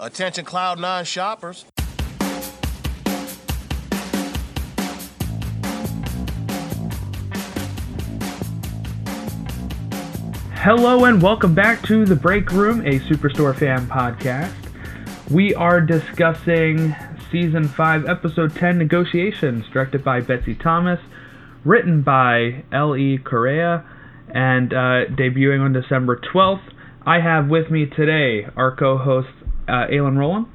Attention Cloud9 shoppers. Hello and welcome back to The Break Room, a Superstore fan podcast. We are discussing Season 5, Episode 10 Negotiations, directed by Betsy Thomas, written by L.E. Correa, and uh, debuting on December 12th. I have with me today our co hosts, uh, Aylin Rowland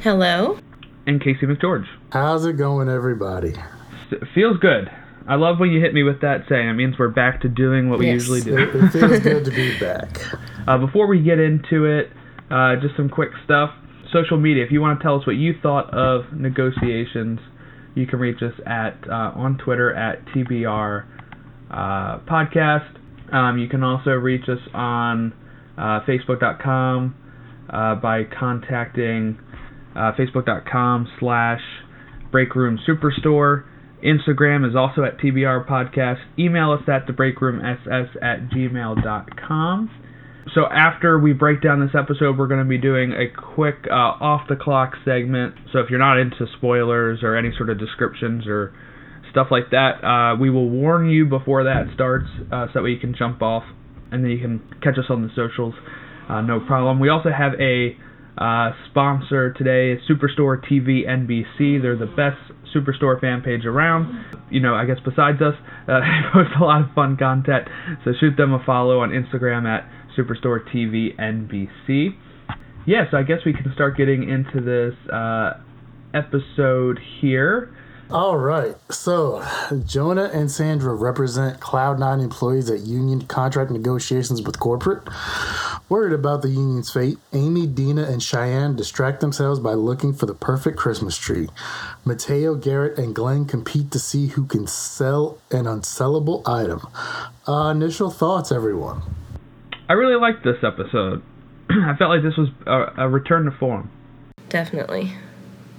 Hello. and Casey McGeorge. How's it going, everybody? S- feels good. I love when you hit me with that saying. It means we're back to doing what we Yes. usually do. It, it feels good to be back. Uh, before we get into it, uh, just some quick stuff. Social media. If you want to tell us what you thought of negotiations, you can reach us at uh, on Twitter at tbr uh, podcast. Um, you can also reach us on uh, Facebook.com uh, by contacting uh, Facebook.com slash Breakroom Superstore. Instagram is also at TBR Podcast. Email us at thebreakroomss at gmail.com. So after we break down this episode, we're going to be doing a quick uh, off the clock segment. So if you're not into spoilers or any sort of descriptions or stuff like that, uh, we will warn you before that starts uh, so that way you can jump off and then you can catch us on the socials. Uh, no problem. We also have a uh, sponsor today, Superstore TV NBC. They're the best Superstore fan page around. You know, I guess besides us, uh, they post a lot of fun content. So shoot them a follow on Instagram at Superstore TV NBC. Yeah, so I guess we can start getting into this uh, episode here. All right. So, Jonah and Sandra represent Cloud9 employees at union contract negotiations with corporate. Worried about the union's fate, Amy, Dina, and Cheyenne distract themselves by looking for the perfect Christmas tree. Mateo, Garrett, and Glenn compete to see who can sell an unsellable item. Uh, initial thoughts, everyone. I really liked this episode. I felt like this was a, a return to form. Definitely.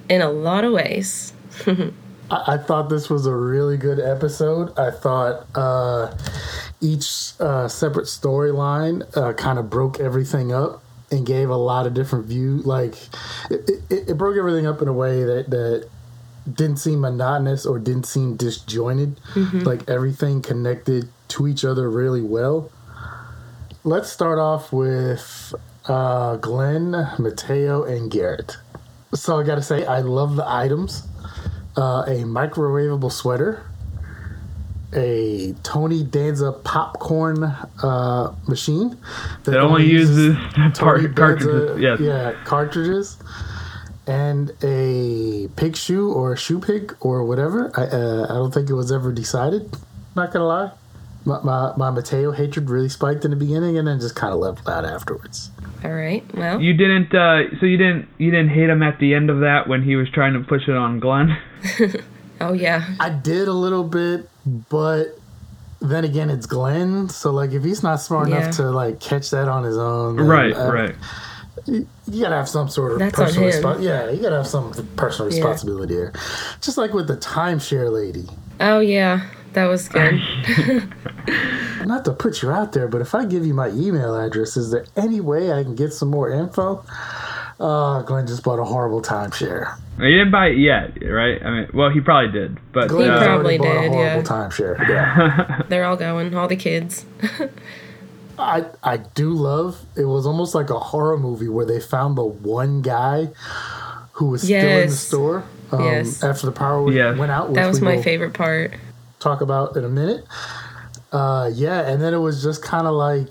In a lot of ways. I, I thought this was a really good episode. I thought uh, each uh, separate storyline uh, kind of broke everything up and gave a lot of different view. Like it, it, it broke everything up in a way that that didn't seem monotonous or didn't seem disjointed. Like everything connected to each other really well. Let's start off with uh, Glenn, Mateo, and Garrett. So I got to say, I love the items uh, a microwavable sweater, a Tony Danza popcorn uh, machine that It only uses Tony part- cartridges. Danza- Yes. yeah, cartridges, and a pig shoe or a shoe pig or whatever. I uh, I don't think it was ever decided. Not gonna lie. My, my, my Mateo hatred really spiked in the beginning and then just kind of leveled out afterwards. All right. Well, You didn't. Uh, so you didn't. You didn't hate him at the end of that when he was trying to push it on Glenn. oh yeah. I did a little bit, but then again, it's Glenn. So like, if he's not smart Yeah. enough to like catch that on his own, then, right. uh, right. You, you gotta have some sort of That's personal him. respo- Yeah, you gotta have some personal Yeah. responsibility here. Just like with the timeshare lady. Oh yeah. That was good. Not to put you out there, but if I give you my email address, is there any way I can get some more info? Uh, Glenn just bought a horrible timeshare. He didn't buy it yet, right? I mean, well, he probably did, but Glenn uh, probably did, a horrible yeah. timeshare. Yeah. They're all going. All the kids. I I do love it was almost like a horror movie where they found the one guy who was still in the store um, Yes. after the power Yes. went out. Which That was we my favorite part. Talk about in a minute. Uh, yeah, and then it was just kind of like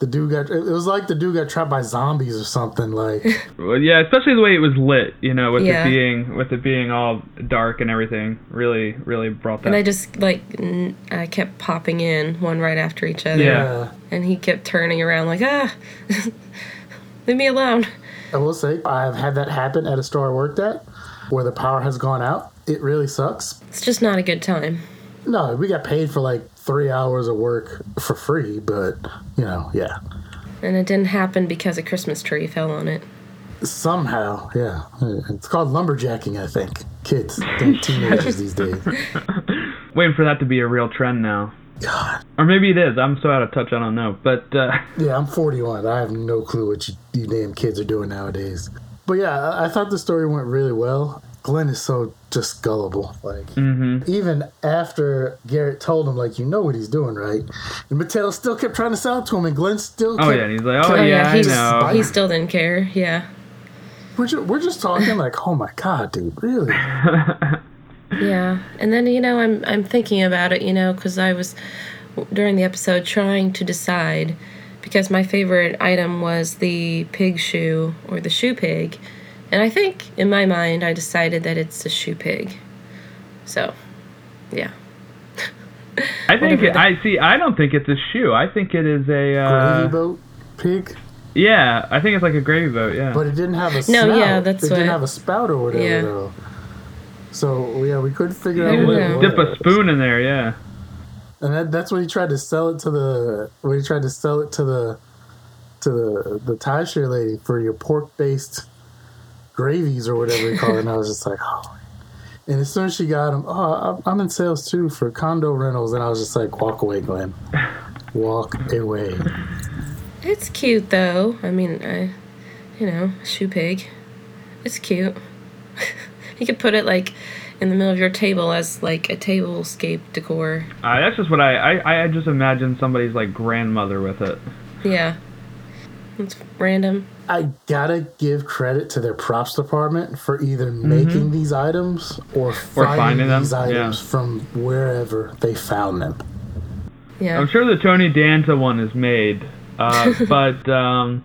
the dude got. It was like the dude got trapped by zombies or something. Like well, yeah, especially the way it was lit. You know, with Yeah. it being with it being all dark and everything, really, really brought that. And I just like n- I kept popping in one right after each other. Yeah. And he kept turning around like ah, leave me alone. I will say I have had that happen at a store I worked at where the power has gone out. It really sucks. It's just not a good time. No, we got paid for like three hours of work for free, but you know, yeah. And it didn't happen because a Christmas tree fell on it. Somehow, yeah. It's called lumberjacking, I think. Kids, they're teenagers these days. Waiting for that to be a real trend now. God. Or maybe it is. I'm so out of touch, I don't know. But uh, Yeah, I'm 41. I have no clue what you, you damn kids are doing nowadays. But yeah, I, I thought the story went really well. Glenn is so just gullible. Like hmm even after Garrett told him, like, you know what he's doing, right? And Mateo still kept trying to sell it to him, and Glenn still. Oh yeah, and he's like, oh, Oh yeah, yeah, I know. he still didn't care. Yeah, We're just, we're just talking like, oh my god, dude, really? yeah. And then you know, I'm I'm thinking about it, you know, because I was during the episode trying to decide because my favorite item was the pig shoe or the shoe pig, and I think in my mind I decided that it's a shoe pig. So, yeah. I think it, I see. I don't think it's a shoe. I think it is a. Gravy Uh, boat pig, yeah, I think it's like a gravy boat. Yeah. but it didn't have a No, snout. yeah, that's it didn't have a spout or whatever Yeah. though. So yeah, we couldn't figure I out don't what know. it Dip a spoon in there. Yeah. And that, that's when he tried to sell it to the when he tried to sell it to the to the the timeshare lady for your pork based gravies or whatever you call it. And I was just like, oh. And as soon as she got him, oh, I'm- I'm in sales too for condo rentals, and I was just like, walk away, Glenn, walk away. It's cute though. I mean, I, you know, shoe pig. It's cute. you could put it like in the middle of your table as like a tablescape decor. Uh, that's just what I, I I just imagine somebody's like grandmother with it. Yeah. It's random. I gotta give credit to their props department for either making these items or finding, finding them, these items yeah. from wherever they found them. Yeah. I'm sure the Tony Danza one is made, uh, but um,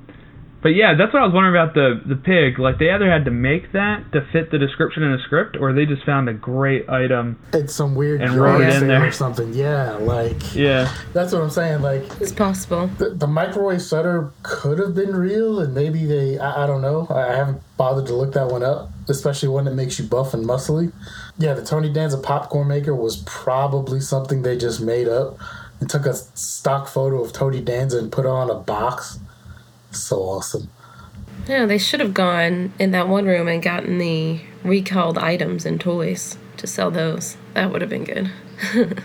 but yeah, that's what I was wondering about the the pig. Like they either had to make that to fit the description in the script, or they just found a great item. It's some weird And wrote it in there. or something. Yeah, like Yeah, that's what I'm saying. Like It's possible. the, the microwave shutter could have been real, and maybe they. I, I don't know. I, I haven't bothered to look that one up, especially one that makes you buff and muscly. Yeah, the Tony Danza popcorn maker was probably something they just made up and took a stock photo of Tony Danza and put it on a box. So awesome. Yeah, they should have gone in that one room and gotten the recalled items and toys to sell those. That would have been good.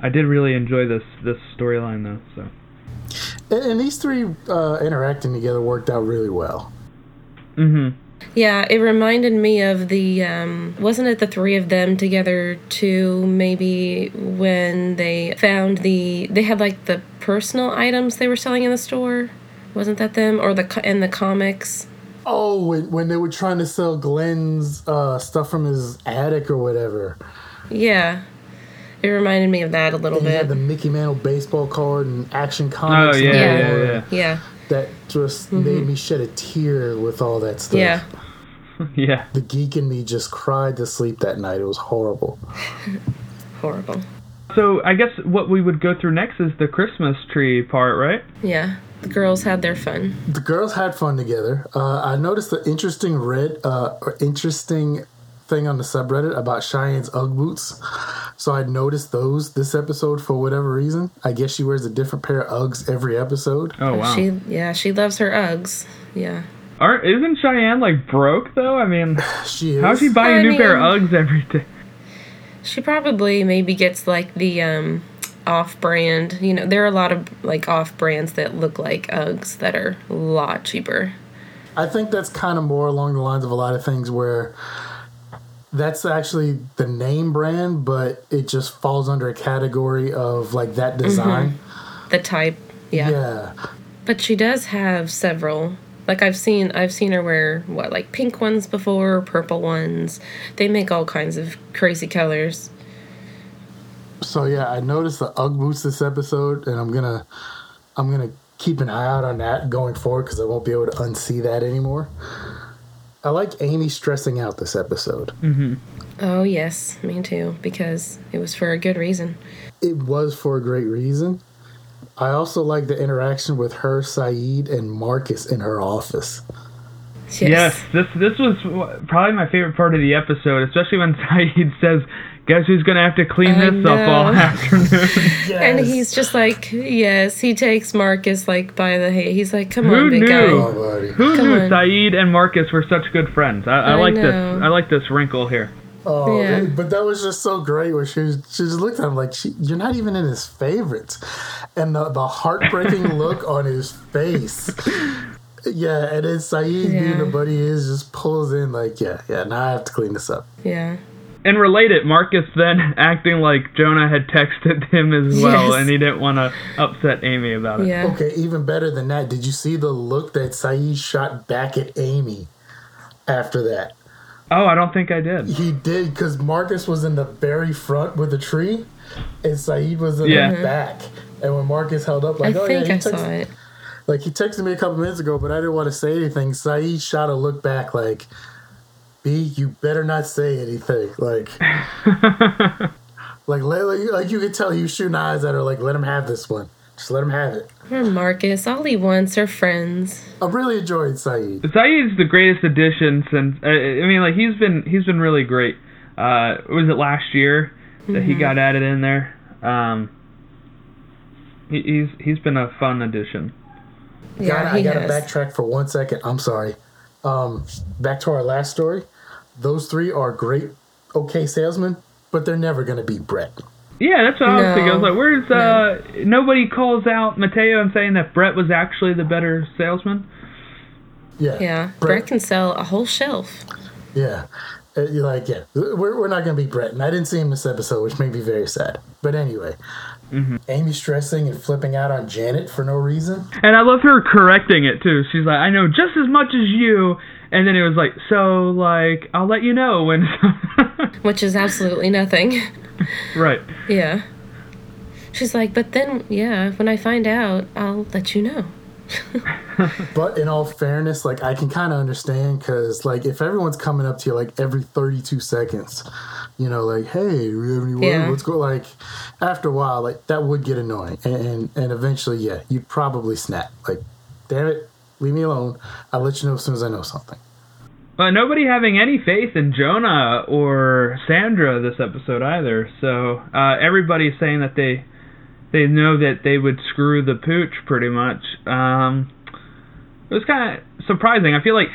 I did really enjoy this this storyline though. So And, and these three uh, interacting together worked out really well. Mm-hmm. Yeah, it reminded me of the um wasn't it the three of them together too maybe when they found the they had like the personal items they were selling in the store? Wasn't that them or the in the comics? Oh, when, when they were trying to sell Glenn's uh, stuff from his attic or whatever. Yeah. It reminded me of that a little And he bit. had the Mickey Mantle baseball card and action comics. Oh yeah, Yeah. yeah, yeah, yeah. That just made me shed a tear with all that stuff. Yeah. yeah. The geek in me just cried to sleep that night. It was horrible. Horrible. So I guess what we would go through next is the Christmas tree part, right? Yeah. The girls had their fun. The girls had fun together. Uh, I noticed the interesting red, uh, or interesting thing on the subreddit about Cheyenne's UGG boots. So I noticed those this episode for whatever reason. I guess she wears a different pair of Uggs every episode. Oh wow. She yeah, she loves her Uggs. Yeah. Aren't isn't Cheyenne like broke though? I mean, She is. how's she buying I a new pair of mean- Uggs every day? She probably maybe gets like the um off brand. You know, there are a lot of like off brands that look like Uggs that are a lot cheaper. I think that's kind of more along the lines of a lot of things where that's actually the name brand, but it just falls under a category of like that mm-hmm. design. The type. Yeah. Yeah. But she does have several. Like I've seen I've seen her wear what like pink ones before, purple ones. They make all kinds of crazy colors. So yeah, I noticed the UGG boots this episode, and I'm gonna, I'm gonna keep an eye out on that going forward because I won't be able to unsee that anymore. I like Amy stressing out this episode. Mm-hmm. Oh yes, me too, because it was for a good reason. It was for a great reason. I also like the interaction with her, Saeed, and Marcus in her office. Yes, this this was probably my favorite part of the episode, especially when Saeed says, "Guess who's gonna have to clean I this up all know. afternoon?" And he's just like, yes, he takes Marcus like by the hand. He's like, come Who on, big knew? guy. Oh, buddy. Who Come knew on. Saeed and Marcus were such good friends? I, I, I like know. this. I like this wrinkle here. Oh, Yeah. but that was just so great where she was, she just looked at him like, she, you're not even in his favorites. And the, the heartbreaking look on his face. Yeah, and then Saeed Yeah. being the buddy he is just pulls in like, yeah, yeah, now I have to clean this up. Yeah. And related, Marcus then acting like Jonah had texted him as well, Yes. and he didn't want to upset Amy about it. Yeah. Okay, even better than that, did you see the look that Saeed shot back at Amy after that? Oh, I don't think I did. He did because Marcus was in the very front with the tree, and Saeed was in Yeah. the back. And when Marcus held up, I like, oh yeah, think he I texted, saw it. Like he texted me a couple minutes ago, but I didn't want to say anything. Saeed shot a look back, like, "B, you better not say anything." Like, like, let, like, like you could tell he was shooting eyes at her, like, let him have this one. Just let him have it. Or Marcus. All he wants are friends. I'm really enjoyed Saeed. Saeed's the greatest addition since. Uh, I mean, like he's been he's been really great. Uh, was it last year that he got added in there? Um, he, he's he's been a fun addition. Yeah, gotta, I gotta has. backtrack for one second. I'm sorry. Um, back to our last story. Those three are great, okay salesmen, but they're never gonna be Brett. Yeah, that's what I was thinking. I was like, where's uh? Nobody calls out Mateo and saying that Brett was actually the better salesman. Yeah. Yeah. Brett can sell a whole shelf. Yeah. Uh, you're like, yeah, we're, we're not gonna be Brett, and I didn't see him this episode, which made me very sad. But anyway, Mm-hmm. Amy stressing and flipping out on Janet for no reason. And I love her correcting it too. She's like, I know just as much as you. And then it was like, so like, I'll let you know when. which is absolutely nothing. right. yeah. She's like, but then, yeah, when I find out, I'll let you know. But in all fairness, like I can kind of understand because like if everyone's coming up to you like every 32 seconds, you know, like hey, do we have any word? Yeah. Let's go. Like after a while, like that would get annoying, and and, and eventually, yeah, you'd probably snap. Like, damn it, leave me alone. I'll let you know as soon as I know something. But nobody having any faith in Jonah or Sandra this episode either. So uh, everybody's saying that they they know that they would screw the pooch pretty much. Um, it was kind of surprising. I feel like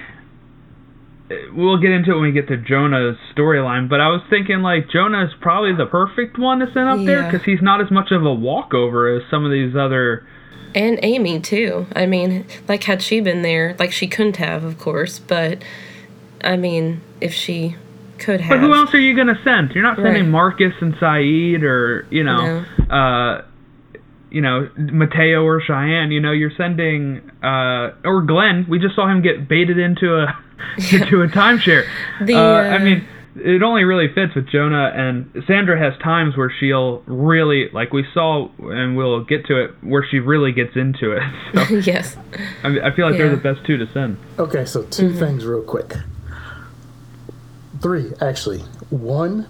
we'll get into it when we get to Jonah's storyline. But I was thinking like Jonah is probably the perfect one to send up there because he's not as much of a walkover as some of these other. And Amy, too. I mean, like, had she been there, like, she couldn't have, of course, but I mean, if she could have. But who else are you gonna send? You're not sending Right. Marcus and Saeed or you know, uh, you know Mateo or Cheyenne. You know, you're sending uh, or Glenn. We just saw him get baited into a into a timeshare. The, uh, I uh, mean, it only really fits with Jonah and Sandra has times where she'll really like we saw, and we'll get to it where she really gets into it. So yes. I, mean, I feel like they're the best two to send. Okay, so 2 Mm-hmm. things real quick. Three, actually. One,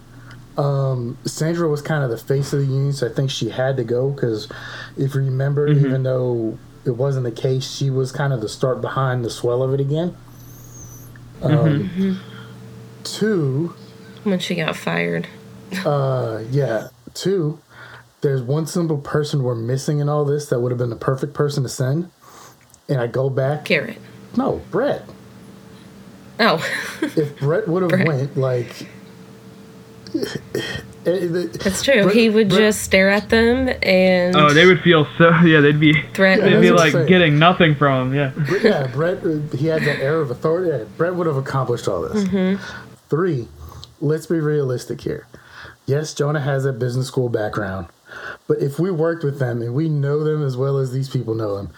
um, Sandra was kind of the face of the union, so I think she had to go because if you remember, Mm-hmm. even though it wasn't the case, she was kind of the start behind the swell of it again. Um, Mm-hmm. Two, When she got fired. uh, yeah, two, there's one simple person we're missing in all this that would have been the perfect person to send. And I go back, Garrett. no, Brett. Oh. if Brett would have went like it- That's true. Brett- he would Brett- just stare at them and Oh, they would feel so yeah. They'd be threaten. they'd be that's what I'm like saying. getting nothing from him. Yeah. Brett- yeah Brett uh, he had that air of authority yeah, Brett would have accomplished all this three let's be realistic here yes Jonah has a business school background but if we worked with them and we know them as well as these people know them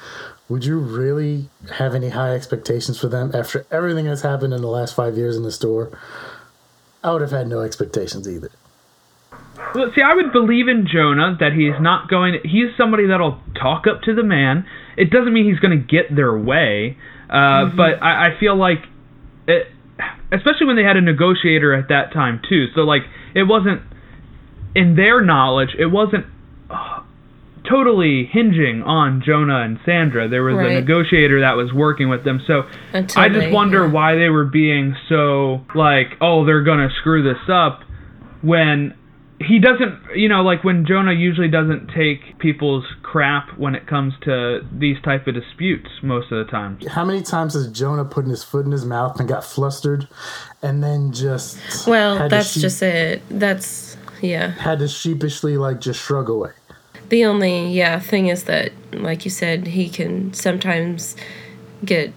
would you really have any high expectations for them after everything that's happened in the last five years in the store I would have had no expectations either Well, see, I would believe in Jonah that he's not going. He's somebody that'll talk up to the man. It doesn't mean he's going to get their way, uh, but I, I feel like, it, especially when they had a negotiator at that time too. So like, it wasn't in their knowledge. It wasn't totally hinging on Jonah and Sandra. There was a negotiator that was working with them. So Until I just they- wonder yeah. why they were being so like, oh, they're gonna screw this up when he doesn't you know like when jonah usually doesn't take people's crap when it comes to these type of disputes most of the time how many times has Jonah put his foot in his mouth and got flustered and then just Well, had to that's sheep- just it. That's yeah. had to sheepishly like just shrug away. The only yeah thing is that, like you said, he can sometimes get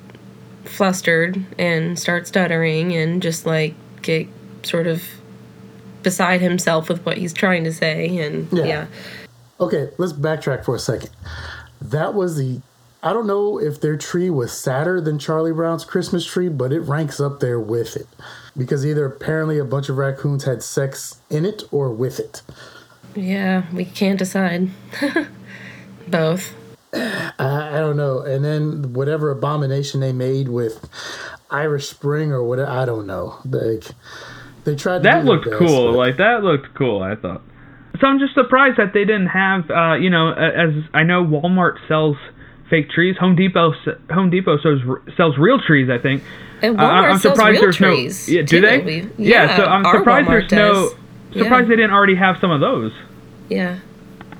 flustered and start stuttering and just like get sort of beside himself with what he's trying to say and Yeah. yeah. Okay, let's backtrack for a second. That was the. I don't know if their tree was sadder than Charlie Brown's Christmas tree, but it ranks up there with it. Because either apparently a bunch of raccoons had sex in it or with it. Yeah, we can't decide. Both. I, I don't know. And then whatever abomination they made with Irish Spring or whatever, I don't know. Like they tried to That looked best, cool. but- Like that looked cool. I thought. So I'm just surprised that they didn't have. Uh, you know, as I know, Walmart sells fake trees. Home Depot Home Depot sells sells real trees. I think. And Uh, Walmart I'm sells surprised real there's trees. no. Yeah, do too. they? We- yeah, So I'm surprised Walmart there's no. Does. Surprised Yeah. they didn't already have some of those. Yeah.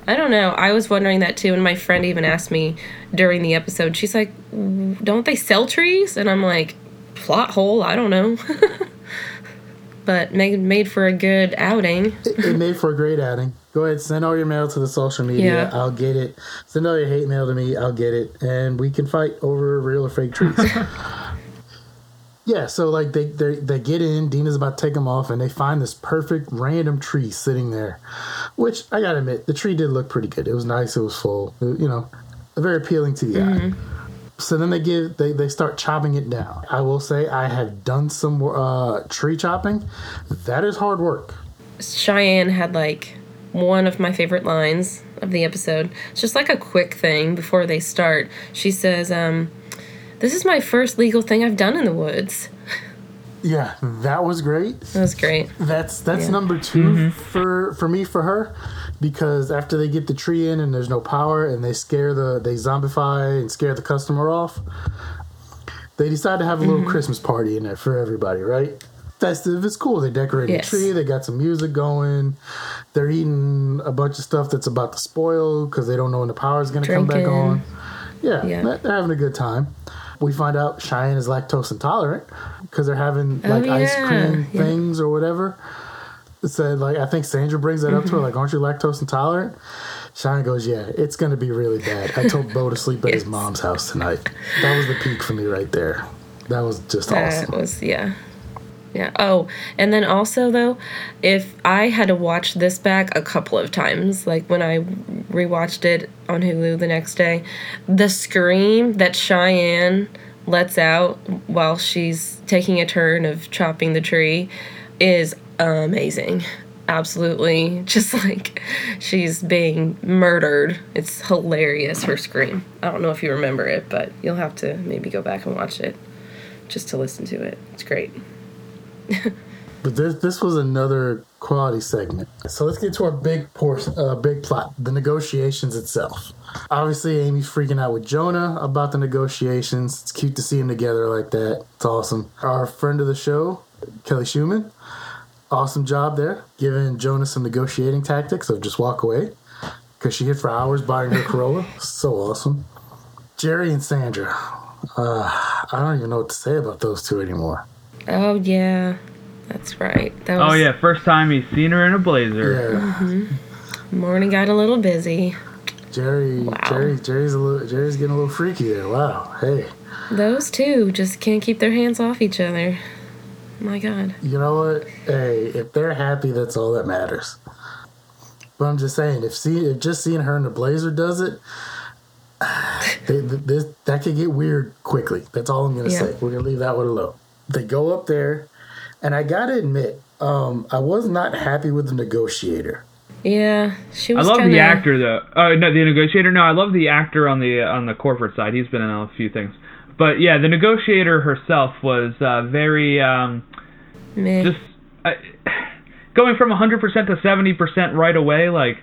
I don't know. I was wondering that too, and my friend even asked me during the episode. She's like, "Don't they sell trees?" And I'm like, "Plot hole. I don't know." but made made for a good outing. it, it made for a great outing. Go ahead, send all your mail to the social media. Yeah. I'll get it. Send all your hate mail to me. I'll get it, and we can fight over real or fake trees. yeah, so like they they they get in. Dina's about to take them off, and they find this perfect random tree sitting there, which I gotta admit, the tree did look pretty good. It was nice. It was full. It- you know, very appealing to the eye. So then they give they, they start chopping it down. I will say I have done some uh, tree chopping. That is hard work. Cheyenne had like one of my favorite lines of the episode. It's just like a quick thing before they start. She says, um, "This is my first legal thing I've done in the woods." Yeah, that was great. That was great. That's that's Yeah. number 2 mm-hmm. for for me for her because after they get the tree in and there's no power and they scare the they zombify and scare the customer off, they decide to have a little mm-hmm. Christmas party in there for everybody, right? Festive, it's cool. They decorate Yes. a tree. They got some music going. They're eating a bunch of stuff that's about to spoil because they don't know when the power is going to come back on. Yeah, Yeah. they're- they're having a good time. We find out Cheyenne is lactose intolerant because they're having Oh, like ice cream Yeah. things or whatever. It said like I think Sandra brings that up to her like, aren't you lactose intolerant? Cheyenne goes, yeah, it's gonna be really bad. I told Bo to sleep at his mom's house tonight. That was the peak for me right there. That was just That awesome. was yeah. Yeah. Oh, and then also though, if I had to watch this back a couple of times, like when I rewatched it on Hulu the next day, the scream that Cheyenne lets out while she's taking a turn of chopping the tree is amazing. Absolutely. Just like she's being murdered. It's hilarious her scream. I don't know if you remember it, but you'll have to maybe go back and watch it just to listen to it. It's great. But this this was another quality segment. So let's get to our big portion, uh, big plot, the negotiations itself. Obviously, Amy's freaking out with Jonah about the negotiations. It's cute to see them together like that. It's awesome. Our friend of the show, Kelly Schumann, awesome job there, giving Jonah some negotiating tactics of just walk away because she hid for hours buying her Corolla. So awesome. Jerry and Sandra. Uh, I don't even know what to say about those two anymore. Oh yeah, that's right. That oh, was Oh yeah, first time he's seen her in a blazer. Yeah. Mm-hmm. morning got a little busy. Jerry, Wow. Jerry, Jerry's a little, Jerry's getting a little freaky there. Wow. Hey, Those two just can't keep their hands off each other. My God. you know what? Hey, if they're happy, that's all that matters. But I'm just saying, if see, if just seeing her in the blazer does it, they, th- this that could get weird quickly. That's all I'm gonna Yeah. say. We're gonna leave that one alone. They go up there, and I gotta admit, um, I was not happy with the negotiator. Yeah, she was. I love kinda, the actor though. Oh no, the negotiator. No, I love the actor on the on the corporate side. He's been in a few things. But yeah, the negotiator herself was uh, very um, Meh. just uh, going from 100% to 70% right away. Like,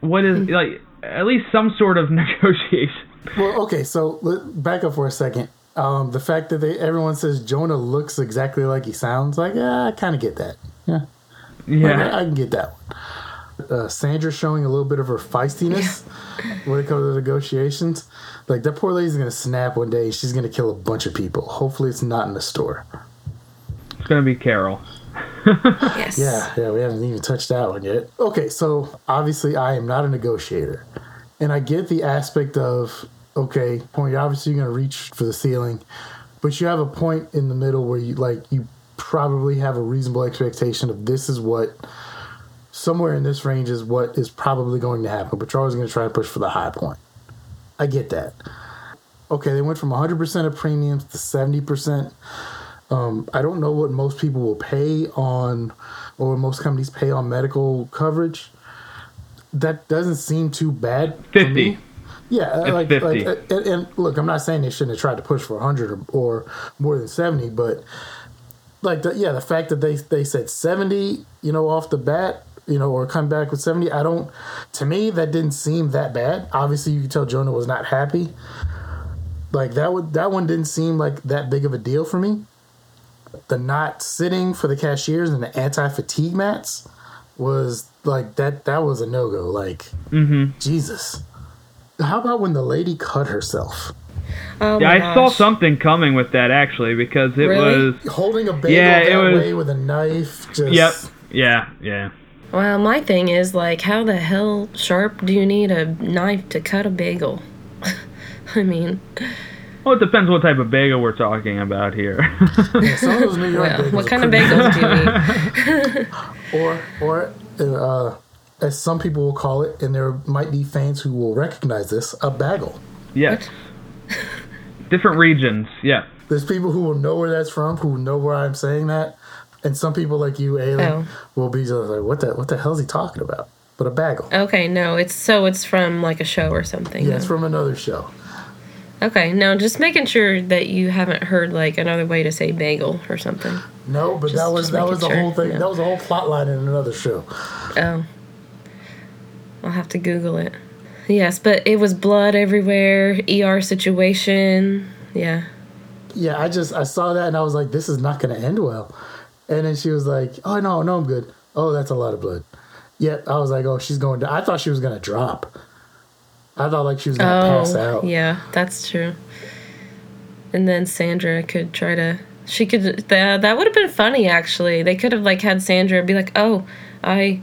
what is like at least some sort of negotiation. Well, okay, so let, back up for a second. Um, the fact that they everyone says Jonah looks exactly like he sounds like, yeah, I kind of get that. Yeah, Yeah. I, I can get that one. Uh, Sandra showing a little bit of her feistiness when it comes to negotiations. Like that poor lady's gonna snap one day. She's gonna kill a bunch of people. Hopefully, it's not in the store. It's gonna be Carol. yes. Yeah, yeah, we haven't even touched that one yet. Okay, so obviously I am not a negotiator. And I get the aspect of okay, point. Obviously, you're gonna reach for the ceiling, but you have a point in the middle where you like you probably have a reasonable expectation of this is what somewhere in this range is what is probably going to happen. But you're always gonna try to push for the high point. I get that. Okay, they went from 100% of premiums to 70%. Um, I don't know what most people will pay on, or most companies pay on medical coverage. That doesn't seem too bad. for 50. me. Yeah, It's like, 50. like uh, and, and look, I'm not saying they shouldn't have tried to push for 100 or, or more than 70, but like, the, yeah, the fact that they they said 70, you know, off the bat, you know, or come back with 70, I don't. To me, that didn't seem that bad. Obviously, you could tell Jonah was not happy. Like that would that one didn't seem like that big of a deal for me. The not sitting for the cashiers and the anti fatigue mats was like that. That was a no go. Like Mm-hmm. Jesus. How about when the lady cut herself? Oh Yeah, my I saw something coming with that actually because it Really? was. Holding a bagel Yeah, it that was- way with a knife. Just, Yep. Yeah. Yeah. Well, my thing is like, how the hell sharp do you need a knife to cut a bagel? I mean, Well, it depends what type of bagel we're talking about here. Yeah, some of those New York well, bagels what kind of bagels do you eat? or or uh, as some people will call it, and there might be fans who will recognize this, a bagel. yes. Different regions. Yeah. There's people who will know where that's from, who know where I'm saying that, and some people like you, Ailey, Oh. will be just like, "What the what the hell is he talking about?" But a bagel. Okay, no, it's so it's from like a show or something. Yeah, it's from another show. Okay, no, just making sure that you haven't heard like another way to say bagel or something. No, but Just- that was that was the making whole thing. yeah. That was the whole plot line in another show. Oh. I'll have to Google it. Yes, but it was blood everywhere, ER situation. Yeah. Yeah, I just I saw that and I was like, this is not going to end well. And then she was like, oh no, no, I'm good. Oh, that's a lot of blood. Yeah, I was like, oh, she's going to. I thought she was going to drop. I thought like she was going to pass Oh, out. yeah, that's true. And then Sandra could try to. She could. That that would have been funny actually. They could have like had Sandra be like, "Oh, I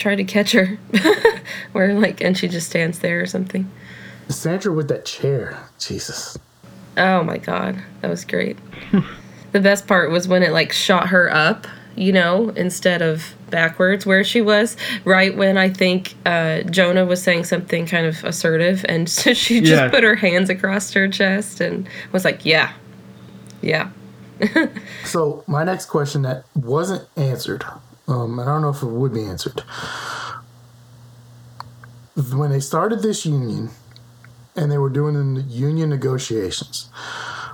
tried to catch her," where like, and she just stands there or something. Sandra with that chair, Jesus. Oh my god, that was great. the best part was when it like shot her up, you know, instead of backwards where she was. Right when I think uh, Jonah was saying something kind of assertive, and so she just Yeah. put her hands across her chest and was like, "Yeah, yeah." So my next question that wasn't answered, um, and I don't know if it would be answered. When they started this union, and they were doing the union negotiations,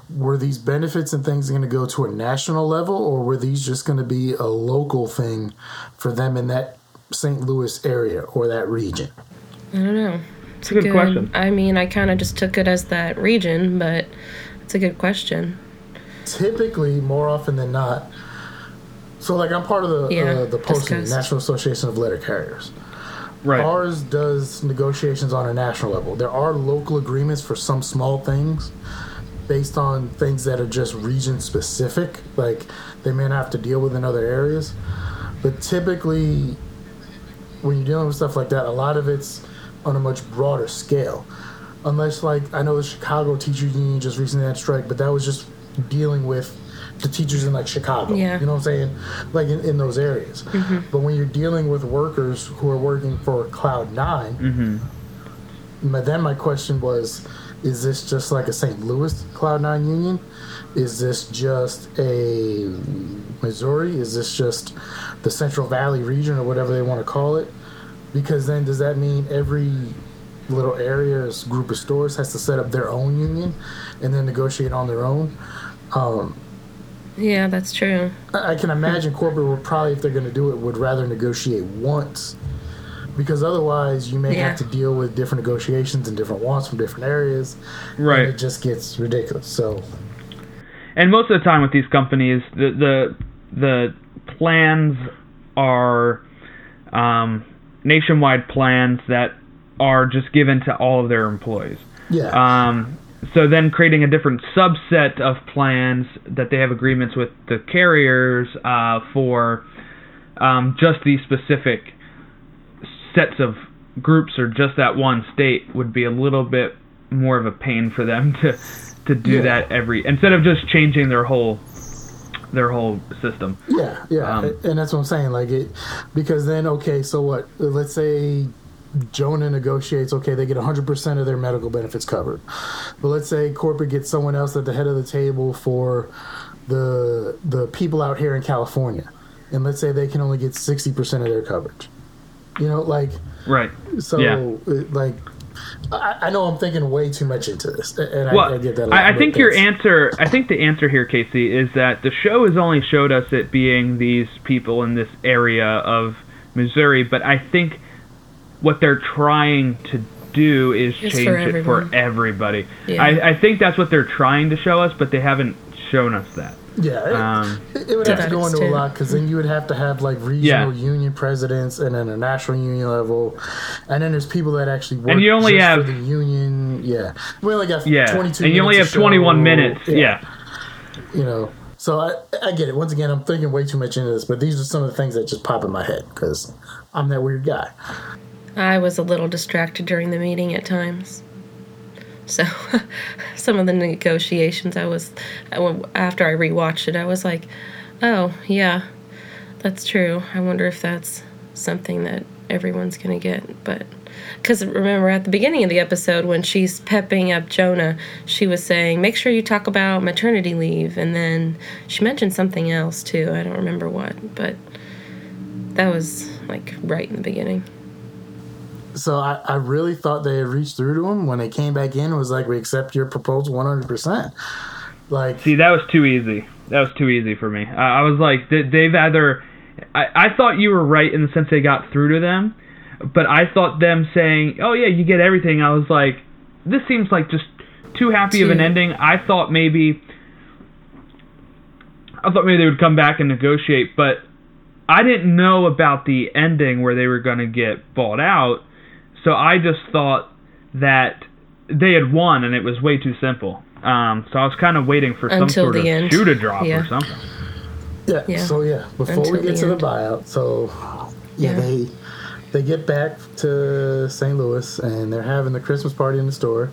were these benefits and things going to go to a national level, or were these just going to be a local thing for them in that St. Louis area or that region? I don't know. It's a good question. I mean, I kind of just took it as that region, but it's a good question. typically more often than not so like i'm part of the Yeah, uh, the just posting 'cause- national association of letter carriers. Right. ours does negotiations on a national level. There are local agreements for some small things based on things that are just region specific like they may not have to deal with in other areas. But typically when you're dealing with stuff like that a lot of it's on a much broader scale. Unless like I know the Chicago teachers union just recently had a strike, but that was just dealing with the teachers in like Chicago. Yeah. You know what I'm saying? Like in, in those areas. Mm-hmm. But when you're dealing with workers who are working for Cloud 9 mm-hmm. my, then my question was, is this just like a St. Louis Cloud Nine union? Is this just a Missouri? Is this just the Central Valley region or whatever they want to call it? Because then does that mean every little area, group of stores has to set up their own union and then negotiate on their own? Um, Yeah, that's true. I I can imagine corporate would probably, if they're going to do it, would rather negotiate once, because otherwise you may Yeah. have to deal with different negotiations and different wants from different areas. Right. And it just gets ridiculous. So and most of the time with these companies, the the the plans are um, nationwide plans that are just given to all of their employees. yeah, Um, so then creating a different subset of plans that they have agreements with the carriers uh, for um, just these specific sets of groups or just that one state would be a little bit more of a pain for them to to do Yeah. that every instead of just changing their whole their whole system. Yeah, yeah, Um, and that's what I'm saying. Like it, because then okay, so what? Let's say Jonah negotiates. Okay, they get 100 percent of their medical benefits covered, but let's say corporate gets someone else at the head of the table for the the people out here in California, and let's say they can only get 60 percent of their coverage. You know, like Right. so, Yeah. it- like. I, I know I'm thinking way too much into this, and I, Well, I get that. I, I think your answer. I think the answer here, Casey, is that the show has only showed us it being these people in this area of Missouri, but I think what they're trying to do is It's change for it for everybody. Yeah. I, I think that's what they're trying to show us, but they haven't shown us that. Yeah, it, Um, it, it would have to go into a lot because then you would have to have like regional Yeah. union presidents and then a national union level, and then there's people that actually work. And you only just have- for the union. Yeah, we only got Yeah, 22. and you only have 21 show. minutes. Yeah. you know. So I, I get it. Once again, I'm thinking way too much into this, but these are some of the things that just pop in my head because I'm that weird guy. I was a little distracted during the meeting at times. So, some of the negotiations, I was, after I rewatched it, I was like, oh, yeah, that's true. I wonder if that's something that everyone's going to get. But, because remember at the beginning of the episode, when she's pepping up Jonah, she was saying, make sure you talk about maternity leave. And then she mentioned something else too. I don't remember what, but that was like right in the beginning. So I, I really thought they had reached through to him when they came back in. Was like we accept your proposal 100. percent Like See, that was too easy. That was too easy for me. I, I was like, they, they've either. I, I thought you were right in the sense they got through to them, but I thought them saying, "Oh yeah, you get everything." I was like, this seems like just too happy of an ending. I thought maybe. I thought maybe they would come back and negotiate, but I didn't know about the ending where they were going to get bought out. So I just thought that they had won and it was way too simple. Um, so I was kind of waiting for some Until sort the of end. shoe to drop Yeah. or something. Yeah. Yeah. So yeah, before we get the to end. the buyout, so yeah, Yeah. they they get back to St. Louis and they're having the Christmas party in the store.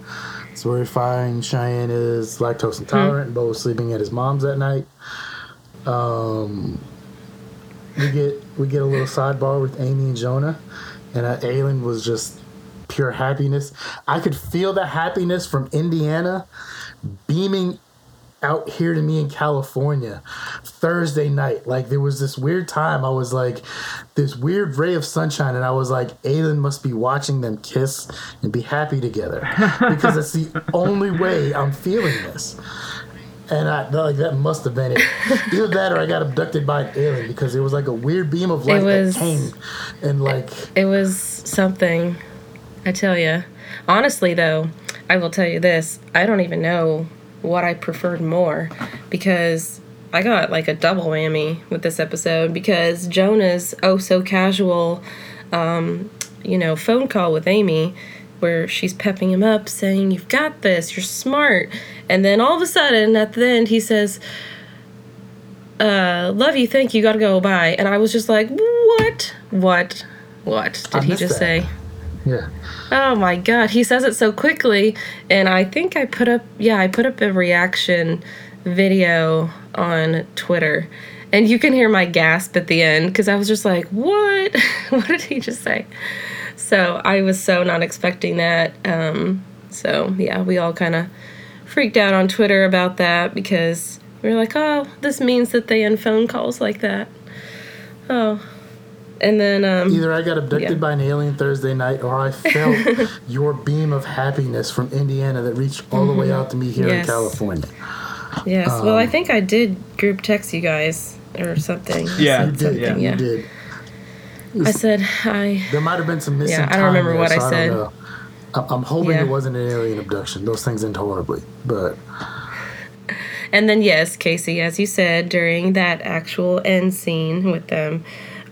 So we find Cheyenne is lactose intolerant and Bo is sleeping at his mom's that night. Um, we get we get a little sidebar with Amy and Jonah, and uh, Aylin was just pure happiness. I could feel the happiness from Indiana beaming out here to me in California Thursday night. Like there was this weird time I was like this weird ray of sunshine and I was like Aylin must be watching them kiss and be happy together because it's the only way I'm feeling this. And I like that must have been it. Either that or I got abducted by an alien because it was like a weird beam of light was- that came and like It was something, I tell you. Honestly, though, I will tell you this: I don't even know what I preferred more because I got like a double whammy with this episode because Jonah's oh so casual, um, you know, phone call with Amy. Where she's pepping him up, saying, You've got this, you're smart. And then all of a sudden, at the end, he says, uh, love you, thank you, gotta go, bye. And I was just like, what? What? What did he just that. say? Yeah. Oh my god, he says it so quickly. And I think I put up, yeah, I put up a reaction video on Twitter. And you can hear my gasp at the end because I was just like, what? what did he just say? So I was so not expecting that. Um, so yeah, we all kind of freaked out on Twitter about that because we were like, oh, this means that they end phone calls like that. Oh. And then, um, Either I got abducted Yeah. by an alien Thursday night, or I felt your beam of happiness from Indiana that reached all the way out to me here in Mm-hmm. Yes. California. yes, well, um, I think I did group text you guys or something. Yeah, said You did, something, you yeah. did. I said, I, There might have been some missing Yeah, I don't remember there, what I said. I- I'm hoping Yeah. it wasn't an alien abduction. Those things end horribly, but And then, yes, Casey, as you said, during that actual end scene with them,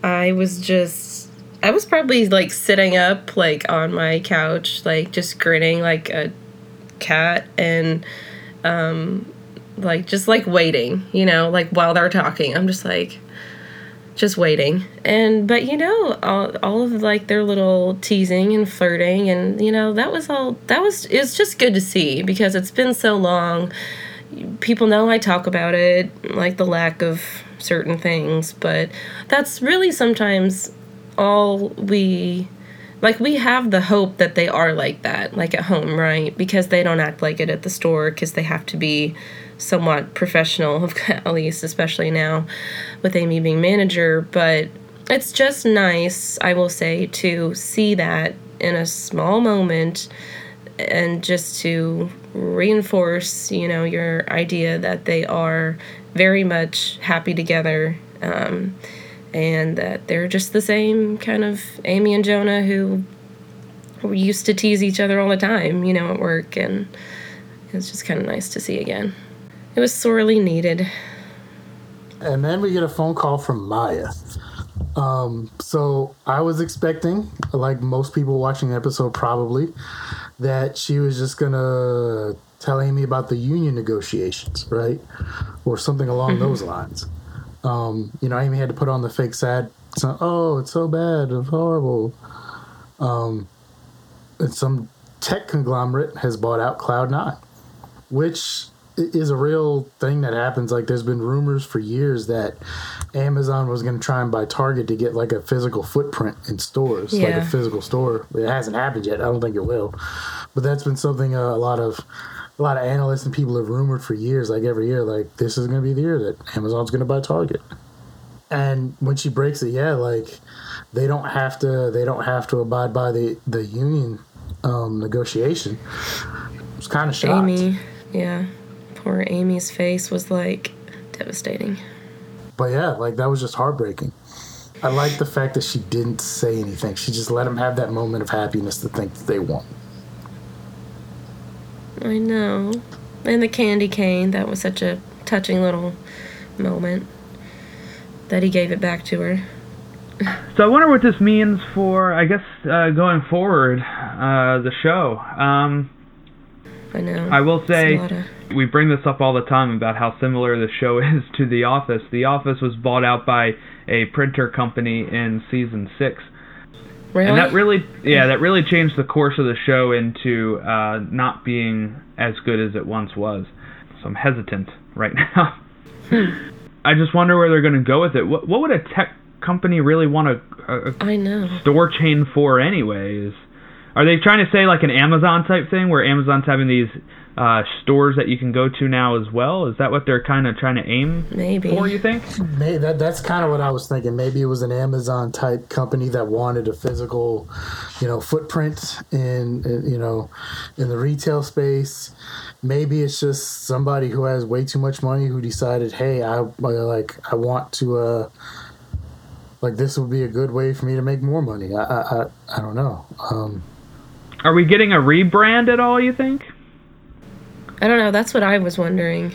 I was just, I was probably like sitting up, like on my couch, like just grinning like a cat and, um, like just like waiting, you know, like while they're talking. I'm just like, just waiting. And but you know, all, all of like their little teasing and flirting, and you know that was all. That was it's just good to see because it's been so long. People know I talk about it, like the lack of certain things, but that's really sometimes all we like we have the hope that they are like that like at home right? Because they don't act like it at the store because they have to be somewhat professional at least especially now with amy being manager but it's just nice i will say to see that in a small moment and just to reinforce you know your idea that they are very much happy together um, and that they're just the same kind of Amy and Jonah who used to tease each other all the time, you know, at work, and it's just kind of nice to see again. It was sorely needed. And then we get a phone call from Maya. Um, so I was expecting, like most people watching the episode probably, that she was just gonna tell Amy about the union negotiations, right? Or something along those lines. Um, you know, Amy had to put on the fake sad, so, oh, it's so bad, it's horrible. Um, and some tech conglomerate has bought out Cloud9, which i- is a real thing that happens. Like, there's been rumors for years that Amazon was going to try and buy Target to get like a physical footprint in stores, like a physical store. It hasn't happened yet. I don't think it will, but that's been something uh, a lot of a lot of analysts and people have rumored for years. Like every year, like this is going to be the year that Amazon's going to buy Target. And when she breaks it, yeah, like they don't have to they don't have to abide by the the union um, negotiation. I was kind of shocked. Amy, yeah, poor Amy's face was like devastating. But yeah, like that was just heartbreaking. I like the fact that she didn't say anything. She just let him have that moment of happiness to think that they won. I know. And the candy cane, that was such a touching little moment that he gave it back to her. So I wonder what this means for, I guess, uh, going forward, uh, the show. Um, I know. I will It's say, a lot of- we bring this up all the time about how similar the show is to The Office. The Office was bought out by a printer company in season six. really? And that really, yeah, that really changed the course of the show into uh, not being as good as it once was. So I'm hesitant right now. I just wonder where they're going to go with it. What, what would a tech company really want a, a, a I know. store chain for, anyways? Are they trying to say like an Amazon type thing, where Amazon's having these uh, stores that you can go to now as well? Is that what they're kind of trying to aim Maybe. for? You think? May that that's kind of what I was thinking. Maybe it was an Amazon type company that wanted a physical, you know, footprint in, in you know, in the retail space. Maybe it's just somebody who has way too much money who decided, hey, I I like I want to uh like this would be a good way for me to make more money. I I I, I don't know. Um Are we getting a rebrand at all? You think? I don't know. That's what I was wondering.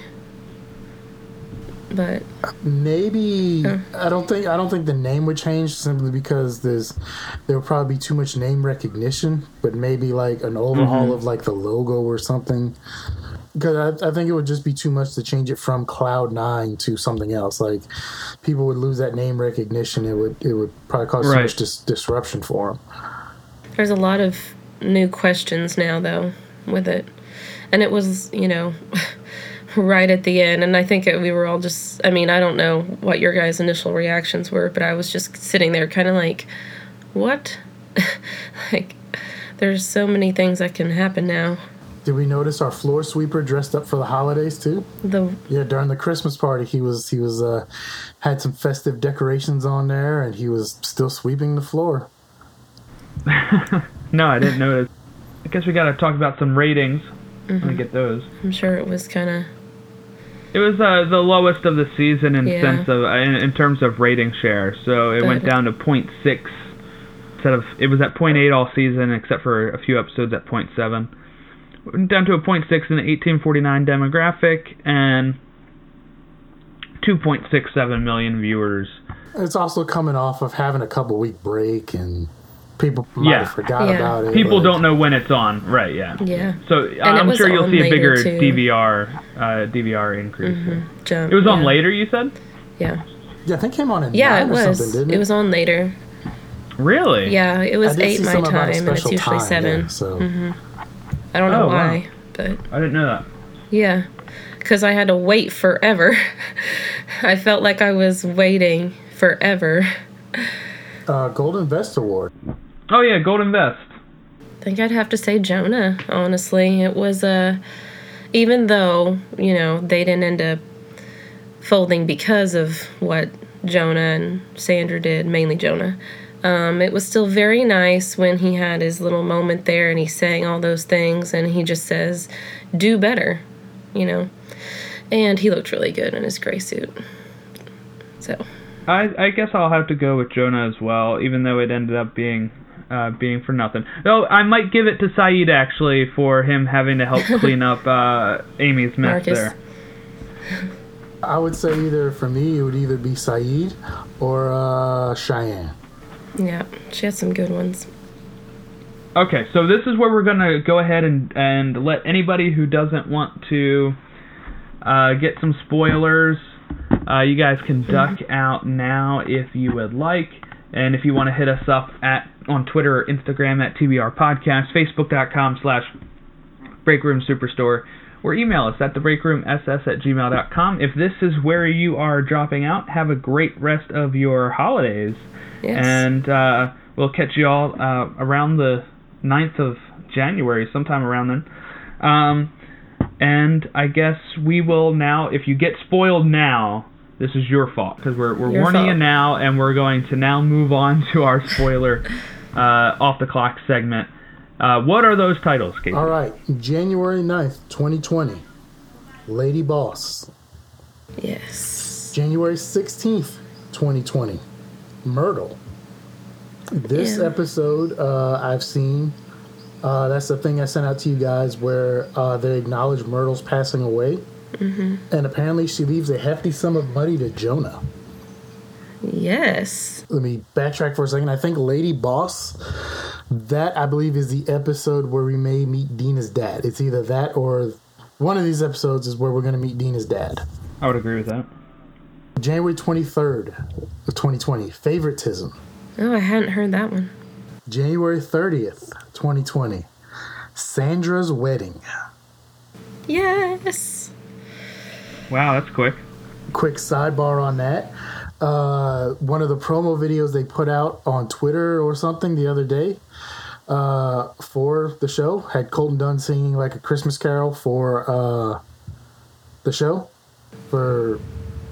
But Maybe Huh. I don't think I don't think the name would change simply because there's there would probably be too much name recognition, but maybe like an overhaul mm-hmm. of like the logo or something. Because I, I think it would just be too much to change it from Cloud Nine to something else. Like people would lose that name recognition. It would it would probably cause so much dis- disruption for them. there's a lot of new questions now, though, with it. And it was, you know, right at the end. And I think it, we were all just, I mean, I don't know what your guys' initial reactions were, but I was just sitting there kind of like, what? like, there's so many things that can happen now. Did we notice our floor sweeper dressed up for the holidays too? The Yeah, during the Christmas party, he was he was uh, had some festive decorations on there, and he was still sweeping the floor. No, I didn't notice. I guess we got to talk about some ratings. Let me get those. I'm sure it was kind of It was uh, the lowest of the season in Yeah. sense of in, in terms of rating share. So it went down to 0.6 instead of it was at 0.8 all season except for a few episodes at 0.7. Went down to a 0.6 in the 1849 demographic and 2.67 million viewers. It's also coming off of having a couple week break, and people might Yeah. have forgot Yeah. about it. People like- don't know when it's on, right? Yeah. yeah So it I'm sure you'll see a bigger too. DVR uh, DVR increase. here. jump. It was on yeah. later, you said? Yeah, Yeah, I think it came on at Yeah, nine it or was. something, didn't It it? was on later. Really? Yeah, it was eight see my something about a time, and it's usually time, 7 yeah, so I don't know Oh, wow. why, but I didn't know that. yeah, because I had to wait forever. I felt like I was waiting forever. uh, Golden Vest Award. Oh yeah, Golden Vest. I think I'd have to say Jonah. Honestly, it was a. even though you know they didn't end up folding because of what Jonah and Sandra did, mainly Jonah. Um, it was still very nice when he had his little moment there and he sang all those things and he just says, "Do better," you know. And he looked really good in his gray suit. So I I guess I'll have to go with Jonah as well, even though it ended up being uh, being for nothing. Though I might give it to Saeed actually for him having to help clean up uh, Amy's mess Marcus. there. I would say either for me it would either be Saeed or uh, Cheyenne. yeah, she has some good ones. Okay, so this is where we're gonna go ahead and and let anybody who doesn't want to uh, get some spoilers, uh, you guys can duck out now if you would like, and if you want to hit us up at on Twitter or Instagram at TBR Podcast, Facebook.com slash Breakroom Superstore, or email us at thebreakroomss at gmail.com. If this is where you are dropping out, have a great rest of your holidays. Yes. And uh, we'll catch you all uh, around the 9th of January, sometime around then. Um, and I guess we will now, if you get spoiled now, this is your fault because we're, we're Your warning you now, and we're going to now move on to our spoiler uh, off the clock segment. Uh, what are those titles, Casey? All right, January 9th, 2020. Lady Boss. yes. January 16th, 2020. Myrtle. This Yeah. episode uh, I've seen. Uh, that's the thing I sent out to you guys where uh, they acknowledge Myrtle's passing away. Mm-hmm. And apparently she leaves a hefty sum of money to Jonah. Yes. Let me backtrack for a second. I think Lady Boss, that I believe is the episode where we may meet Dina's dad. It's either that or one of these episodes is where we're going to meet Dina's dad. I would agree with that. January 23rd of 2020, Favoritism. Oh, I hadn't heard that one. January 30th, 2020, Sandra's Wedding. Yes. Wow, that's quick. Quick sidebar on that. Uh, one of the promo videos they put out on Twitter or something the other day uh, for the show had Colton Dunn singing like a Christmas carol for uh, the show for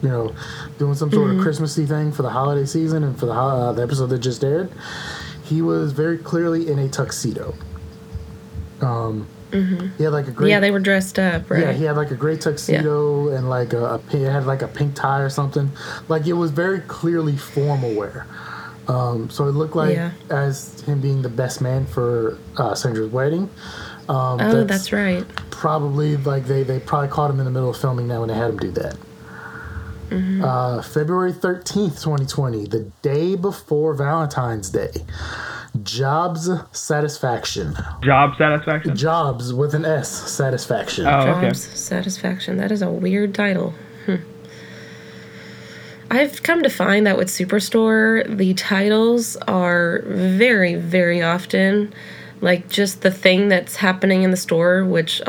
you know doing some sort of Christmassy thing for the holiday season and for the uh, the episode that just aired. He was very clearly in a tuxedo. Um, he had like a great Yeah, they were dressed up, right? yeah, he had like a gray tuxedo and like a, a pink, had like a pink tie or something. Like it was very clearly formal wear. Um, so it looked like Yeah. as him being the best man for uh, Sandra's wedding. Um, oh, that's, right. Probably like they they probably caught him in the middle of filming that when they had him do that. Mm-hmm. Uh, February thirteenth, twenty twenty, the day before Valentine's Day. Jobs satisfaction. Job satisfaction. Jobs with an S satisfaction. Oh, okay. Jobs Satisfaction. That is a weird title. Hmm. I've come to find that with Superstore, the titles are very, very often like just the thing that's happening in the store, which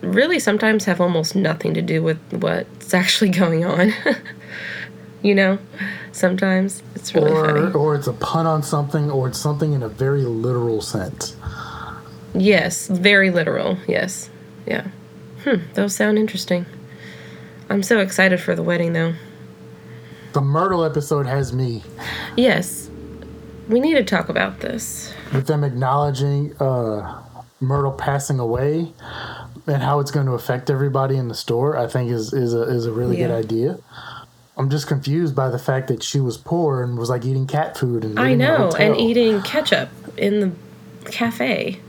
really sometimes have almost nothing to do with what's actually going on. you know, sometimes it's really or funny. or it's a pun on something or it's something in a very literal sense. Yes, very literal. Yes. Yeah. Hmm, those sound interesting. I'm so excited for the wedding though. The Myrtle episode has me Yes. We need to talk about this. with them acknowledging uh, Myrtle passing away and how it's going to affect everybody in the store. I think is is a is a really good idea. I'm just confused by the fact that she was poor and was like eating cat food and I living in know, and eating ketchup in the cafe.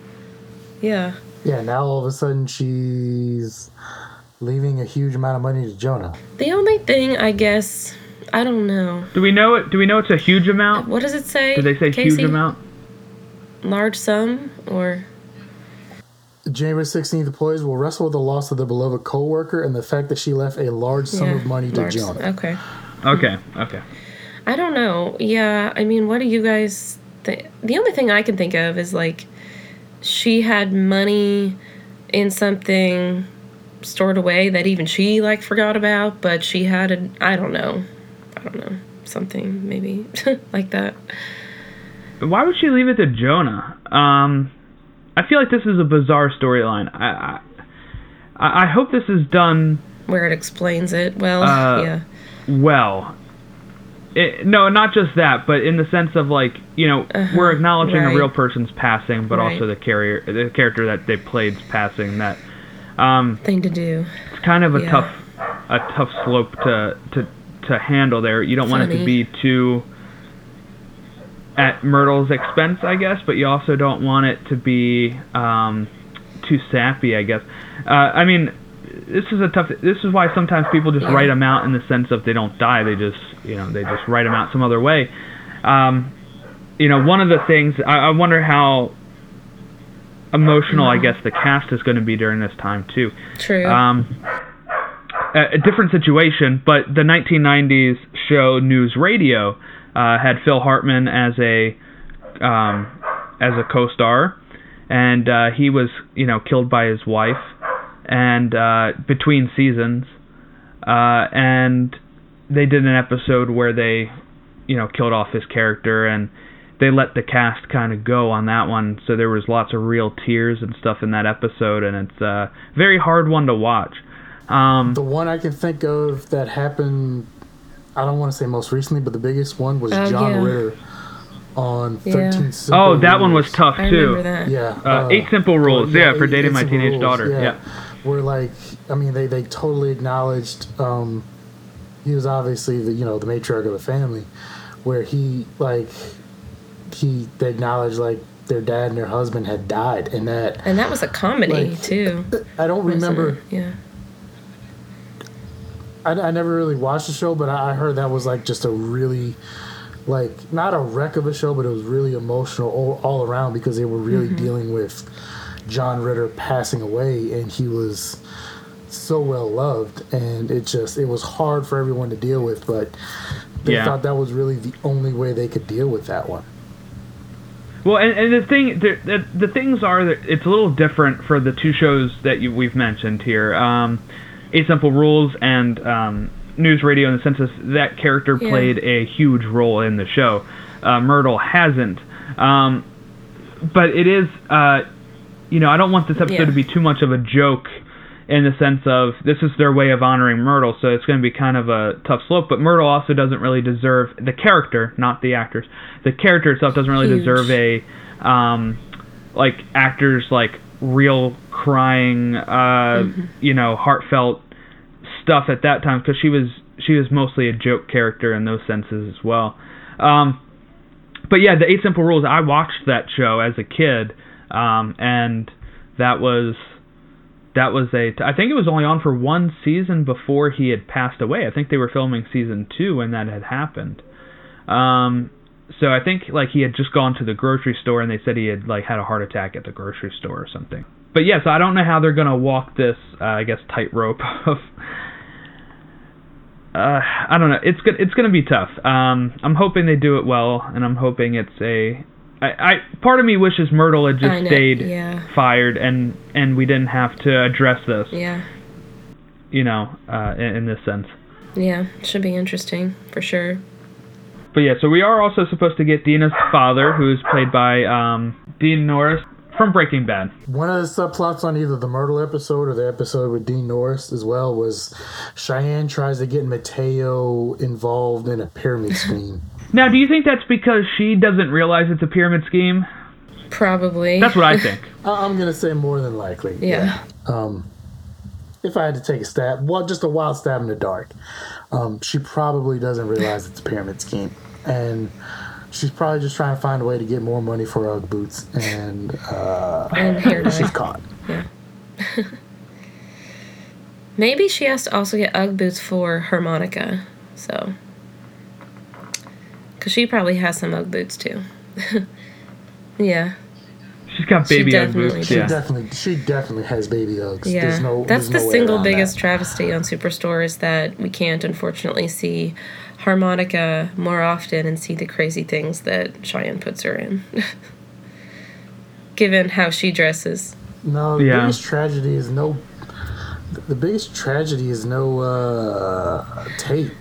Yeah. Yeah, now all of a sudden she's leaving a huge amount of money to Jonah. The only thing I guess I don't know. Do we know it? Do we know it's a huge amount? What does it say? Do they say Casey? huge amount? Large sum or January 16th, employees will wrestle with the loss of their beloved coworker and the fact that she left a large sum Yeah, of money to large- Jonah. Okay. Okay. Okay. I don't know. Yeah, I mean, what do you guys think? The only thing I can think of is like she had money in something stored away that even she like forgot about, but she had a I don't know. I don't know. Something maybe like that. Why would she leave it to Jonah? Um, I feel like this is a bizarre storyline. I, I I hope this is done Where it explains it. Well, Uh, yeah. well. It, no, not just that, but in the sense of like you know we're acknowledging Uh-huh, right. a real person's passing, but Right. also the carrier, the character that they played's passing. That um, Thing to do. it's kind of a Yeah. tough, a tough slope to to to handle there. You don't want it to be too at Myrtle's expense, I guess, but you also don't want it to be um, too sappy, I guess. Uh, I mean, this is a tough. This is why sometimes people just write them out in the sense of they don't die. They just, you know, they just write them out some other way. Um, you know, one of the things I, I wonder how emotional, I guess, the cast is going to be during this time too. True. Um, a, a different situation, but the 1990s show News Radio uh, had Phil Hartman as a um, as a co-star, and uh, he was you know killed by his wife, and uh, between seasons, uh, and they did an episode where they you know killed off his character. And they let the cast kind of go on that one. So there was lots of real tears and stuff in that episode. And it's a very hard one to watch. Um, The one I can think of that happened, I don't want to say most recently, but the biggest one was Oh, John yeah. Ritter on Yeah. 13 Simple oh that one was tough too remember that. Yeah. Uh, Eight Simple Rules, yeah, for Eight- dating Eight my teenage Rules, daughter, yeah. Where like, I mean, they they totally acknowledged. Um, he was obviously the you know the matriarch of the family, where he like, he they acknowledged like their dad and their husband had died, and that And that was a comedy Like, too. I don't wasn't remember. it? Yeah. I, I never really watched the show, but I, I heard that was like just a really, like not a wreck of a show, but it was really emotional all, all around because they were really Mm-hmm. dealing with John Ritter passing away, and he was so well loved, and it just it was hard for everyone to deal with, but they Yeah. thought that was really the only way they could deal with that one. Well, and, and the thing, the, the, the things are that it's a little different for the two shows that you, we've mentioned here, um, Eight A simple Rules and um, News Radio, in the sense that that character Yeah. played a huge role in the show. Uh, Myrtle hasn't, um, but it is, uh, you know, I don't want this episode Yeah. to be too much of a joke. In the sense of this is their way of honoring Myrtle, so it's going to be kind of a tough slope. But Myrtle also doesn't really deserve the character, not the actors. The character itself doesn't really Huge. deserve a um, like actors like real crying, uh, you know, heartfelt stuff at that time because she was she was mostly a joke character in those senses as well. Um, but yeah, the Eight Simple Rules. I watched that show as a kid, um, and that was that was a. I think it was only on for one season before he had passed away. I think they were filming season two when that had happened. Um, so I think like he had just gone to the grocery store and they said he had like had a heart attack at the grocery store or something. But yes, I don't know how they're gonna walk this. Uh, I guess tightrope of. Uh, I don't know. It's gonna it's gonna be tough. Um, I'm hoping they do it well, and I'm hoping it's a. I, I part of me wishes Myrtle had just stayed yeah. fired, and and we didn't have to address this. Yeah. You know, uh, in, in this sense. Yeah. Should be interesting for sure. But yeah, so we are also supposed to get Dina's father, who is played by um, Dean Norris from Breaking Bad. One of the subplots on either the Myrtle episode or the episode with Dean Norris as well was Cheyenne tries to get Mateo involved in a pyramid scheme. Now, do you think that's because she doesn't realize it's a pyramid scheme? Probably. That's what I think. I- I'm gonna say more than likely. Yeah. Um, if I had to take a stab, well, just a wild stab in the dark, um, she probably doesn't realize it's a pyramid scheme, and she's probably just trying to find a way to get more money for UGG boots, and uh, And dye. she's caught. Maybe she has to also get UGG boots for harmonica. So. Because she probably has some UGG boots too. yeah. She's got She baby Ugg definitely boots. does. Yeah. Definitely, she definitely has baby Uggs. Yeah, There's no, that's there's the no single biggest That. travesty on Superstore is that we can't unfortunately see harmonica more often and see the crazy things that Cheyenne puts her in. Given how she dresses. No, the Yeah. biggest tragedy is no. The biggest tragedy is no uh, Tate.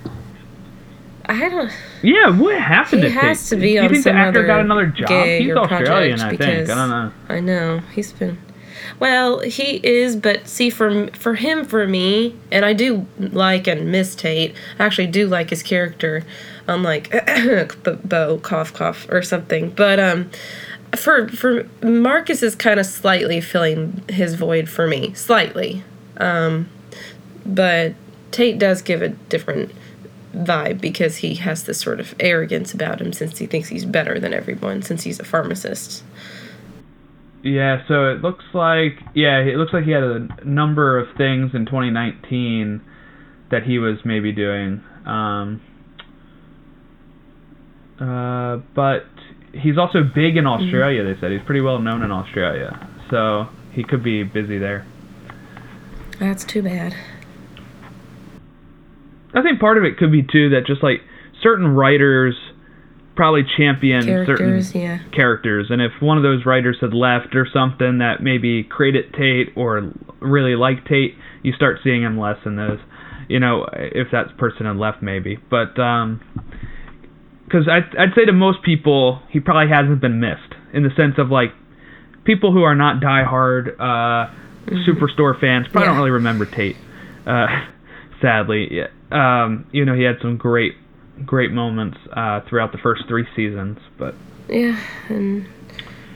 I don't. Yeah, what happened to Tate? He to has to be you on think some the actor other got another job? gig He's or Australian, project I think. I don't know. I know he's been. Well, he is, but see, for for him, for me, and I do like and miss Tate. I actually do like his character, unlike Bo cough cough or something. But um, for for Marcus is kind of slightly filling his void for me, slightly. Um, but Tate does give a different vibe because he has this sort of arrogance about him since he thinks he's better than everyone since he's a pharmacist. Yeah, so it looks like yeah, it looks like he had a number of things in 2019 that he was maybe doing. Um, uh, but he's also big in Australia. They said he's pretty well known in Australia, so he could be busy there. That's too bad. I think part of it could be too that just like certain writers probably champion Characters, certain yeah. characters, and if one of those writers had left or something that maybe created Tate or really liked Tate, you start seeing him less in those. You know, if that person had left, maybe. But um, because I'd I'd say to most people, he probably hasn't been missed in the sense of like people who are not diehard uh, superstore fans probably Mm-hmm. Yeah. don't really remember Tate. Uh, sadly, yeah. Um, you know, he had some great great moments uh, throughout the first three seasons, but Yeah, and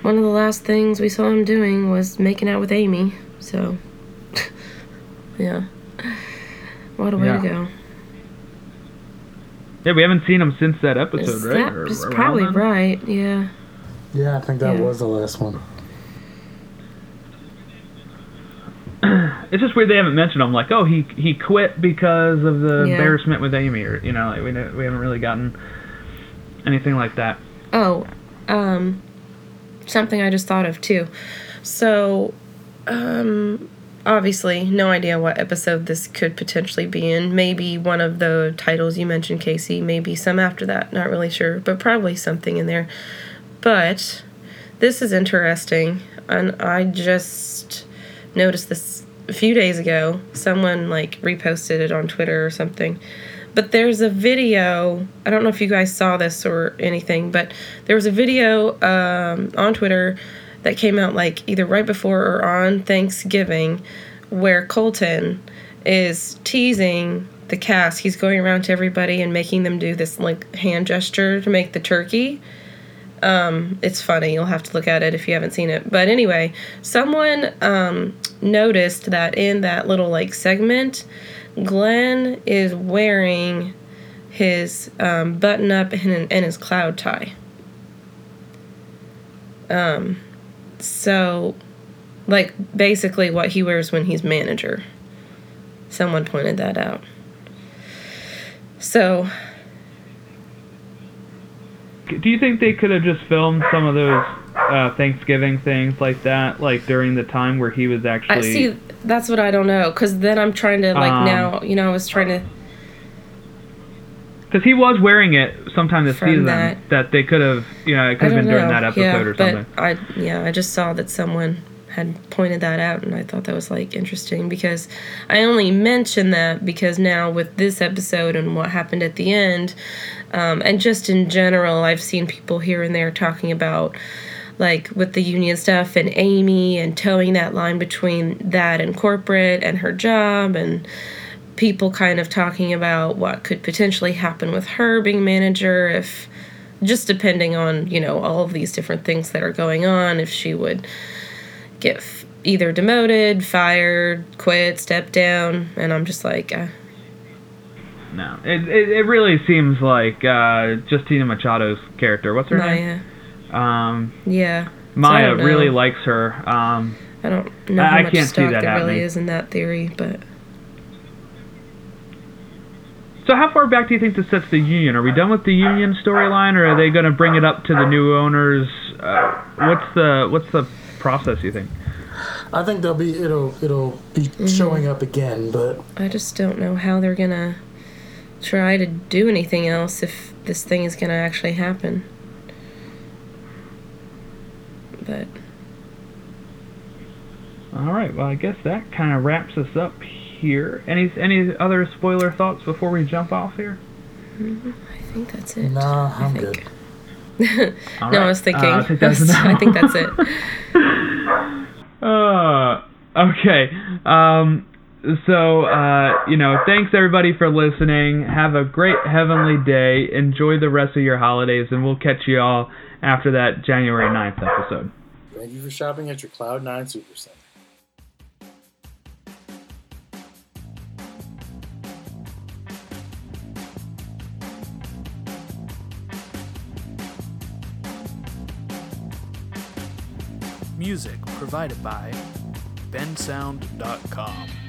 one of the last things we saw him doing was making out with Amy. So, yeah. What a way Yeah. to go. yeah, we haven't seen him since that episode, Is right? that Or probably then? right, yeah. Yeah, I think that Yeah. was the last one. It's just weird they haven't mentioned him. Like, oh, he he quit because of the Yeah. embarrassment with Amy, or you know, like we we haven't really gotten anything like that. Oh, um, something I just thought of too. So, um, obviously, no idea what episode this could potentially be in. Maybe one of the titles you mentioned, Casey. Maybe some after that. Not really sure, but probably something in there. But this is interesting, and I just noticed this a few days ago. Someone like reposted it on Twitter or something. But there's a video. I don't know if you guys saw this or anything, but there was a video um, on Twitter that came out like either right before or on Thanksgiving where Colton is teasing the cast. He's going around to everybody and making them do this like hand gesture to make the turkey. Um, it's funny. You'll have to look at it if you haven't seen it. But anyway, someone um, noticed that in that little like segment, Glenn is wearing his um, button up and, and his cloud tie. Um, so, like basically what he wears when he's manager. Someone pointed that out. So, Do you think they could have just filmed some of those uh, Thanksgiving things like that, like during the time where he was actually? I see. That's what I don't know. Cause then I'm trying to like Um, now. You know, I was trying to. Because he was wearing it sometime this season. that- they could have, you know, it could have been during know. that episode yeah, or something. But I yeah, I just saw that someone had pointed that out and I thought that was like interesting because I only mentioned that because now with this episode and what happened at the end, um, and just in general, I've seen people here and there talking about like with the union stuff and Amy and towing that line between that and corporate and her job and people kind of talking about what could potentially happen with her being manager if just depending on you know all of these different things that are going on if she would get f- either demoted fired quit step down and i'm just like uh, No, it, it it really seems like uh, Justina Machado's character. What's her name? maya Um, yeah Maya don't really likes her. Um, i don't know I- how I much can't see stock that there really is in that theory but so how far back do you think this sets the union? Are we done with the union storyline, or are they going to bring it up to the new owners? Uh, what's the what's the process? You think? I think they'll be it'll it'll be mm-hmm. showing up again, but I just don't know how they're gonna try to do anything else if this thing is gonna actually happen. But All right. Well, I guess that kind of wraps us up here. Any any other spoiler thoughts before we jump off here? Mm-hmm. I think that's it. nah, I I'm good. All no, right. I was thinking. Uh, I think that's enough. I think that's it. Uh, okay. Um, so, uh, you know, thanks everybody for listening. Have a great heavenly day. Enjoy the rest of your holidays, and we'll catch you all after that January 9th episode. Thank you for shopping at your Cloud Nine Supercenter. Music provided by bensound.com.